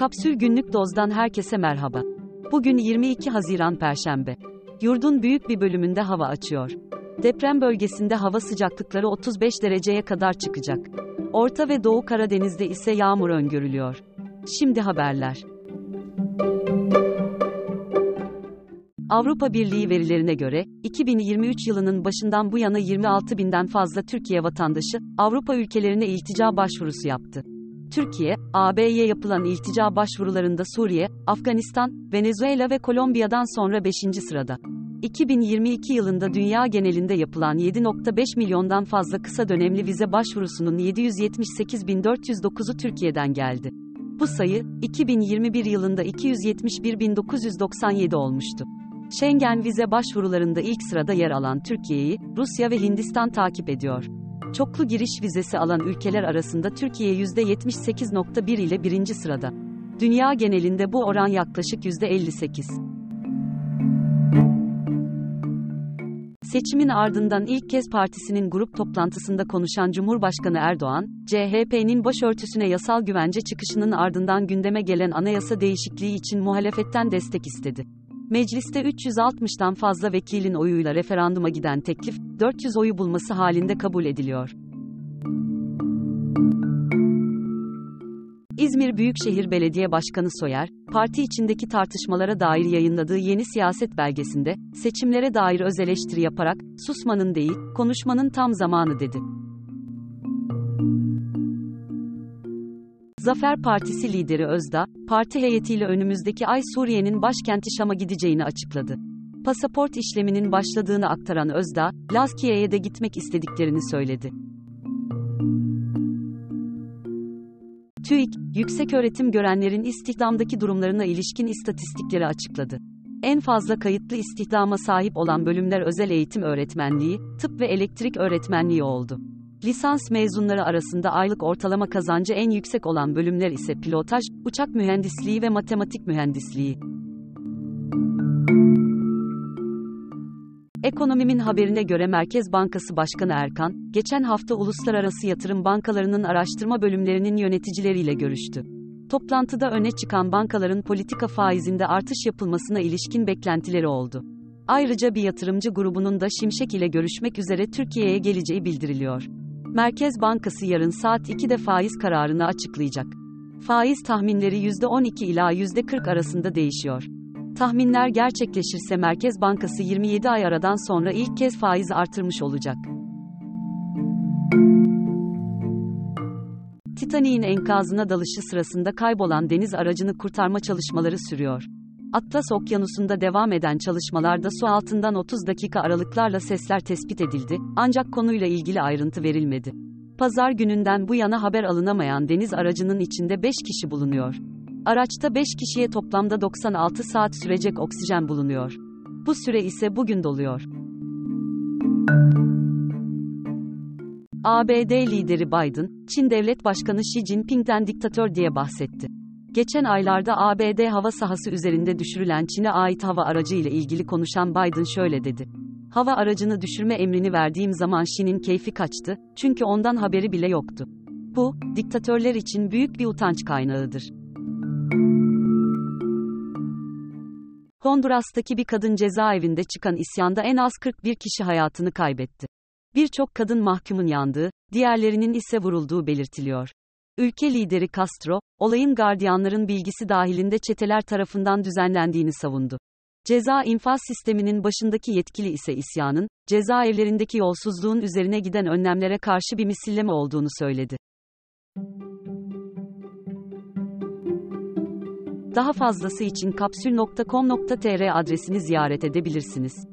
Kapsül Günlük Doz'dan herkese merhaba. Bugün 22 Haziran Perşembe. Yurdun büyük bir bölümünde hava açıyor. Deprem bölgesinde hava sıcaklıkları 35 dereceye kadar çıkacak. Orta ve Doğu Karadeniz'de ise yağmur öngörülüyor. Şimdi haberler. Avrupa Birliği verilerine göre, 2023 yılının başından bu yana 26 binden fazla Türkiye vatandaşı, Avrupa ülkelerine iltica başvurusu yaptı. Türkiye, AB'ye yapılan iltica başvurularında Suriye, Afganistan, Venezuela ve Kolombiya'dan sonra 5. sırada. 2022 yılında dünya genelinde yapılan 7.5 milyondan fazla kısa dönemli vize başvurusunun 778.409'u Türkiye'den geldi. Bu sayı, 2021 yılında 271.997 olmuştu. Schengen vize başvurularında ilk sırada yer alan Türkiye'yi, Rusya ve Hindistan takip ediyor. Çoklu giriş vizesi alan ülkeler arasında Türkiye %78.1 ile birinci sırada. Dünya genelinde bu oran yaklaşık %58. Seçimin ardından ilk kez partisinin grup toplantısında konuşan Cumhurbaşkanı Erdoğan, CHP'nin başörtüsüne yasal güvence çıkışının ardından gündeme gelen anayasa değişikliği için muhalefetten destek istedi. Mecliste 360'tan fazla vekilin oyuyla referanduma giden teklif, 400 oyu bulması halinde kabul ediliyor. İzmir Büyükşehir Belediye Başkanı Soyer, parti içindeki tartışmalara dair yayınladığı yeni siyaset belgesinde, seçimlere dair öz eleştiri yaparak, susmanın değil, konuşmanın tam zamanı dedi. Zafer Partisi lideri Özda, parti heyetiyle önümüzdeki ay Suriye'nin başkenti Şam'a gideceğini açıkladı. Pasaport işleminin başladığını aktaran Özda, Lazkiye'ye de gitmek istediklerini söyledi. TÜİK, yükseköğretim görenlerin istihdamdaki durumlarına ilişkin istatistikleri açıkladı. En fazla kayıtlı istihdama sahip olan bölümler özel eğitim öğretmenliği, tıp ve elektrik öğretmenliği oldu. Lisans mezunları arasında aylık ortalama kazancı en yüksek olan bölümler ise pilotaj, uçak mühendisliği ve matematik mühendisliği. Ekonomimin haberine göre Merkez Bankası Başkanı Erkan, geçen hafta uluslararası yatırım bankalarının araştırma bölümlerinin yöneticileriyle görüştü. Toplantıda öne çıkan bankaların politika faizinde artış yapılmasına ilişkin beklentileri oldu. Ayrıca bir yatırımcı grubunun da Şimşek ile görüşmek üzere Türkiye'ye geleceği bildiriliyor. Merkez Bankası yarın saat 2'de faiz kararını açıklayacak. Faiz tahminleri %12 ila %40 arasında değişiyor. Tahminler gerçekleşirse Merkez Bankası 27 ay aradan sonra ilk kez faiz artırmış olacak. Titanik'in enkazına dalışı sırasında kaybolan deniz aracını kurtarma çalışmaları sürüyor. Atlas Okyanusu'nda devam eden çalışmalarda su altından 30 dakika aralıklarla sesler tespit edildi, ancak konuyla ilgili ayrıntı verilmedi. Pazar gününden bu yana haber alınamayan deniz aracının içinde 5 kişi bulunuyor. Araçta 5 kişiye toplamda 96 saat sürecek oksijen bulunuyor. Bu süre ise bugün doluyor. ABD lideri Biden, Çin Devlet Başkanı Xi Jinping'den diktatör diye bahsetti. Geçen aylarda ABD hava sahası üzerinde düşürülen Çin'e ait hava aracı ile ilgili konuşan Biden şöyle dedi. Hava aracını düşürme emrini verdiğim zaman Xi'nin keyfi kaçtı, çünkü ondan haberi bile yoktu. Bu, diktatörler için büyük bir utanç kaynağıdır. Honduras'taki bir kadın cezaevinde çıkan isyanda en az 41 kişi hayatını kaybetti. Birçok kadın mahkumun yandığı, diğerlerinin ise vurulduğu belirtiliyor. Ülke lideri Castro, olayın gardiyanların bilgisi dahilinde çeteler tarafından düzenlendiğini savundu. Ceza infaz sisteminin başındaki yetkili ise isyanın, cezaevlerindeki yolsuzluğun üzerine giden önlemlere karşı bir misilleme olduğunu söyledi. Daha fazlası için kapsül.com.tr adresini ziyaret edebilirsiniz.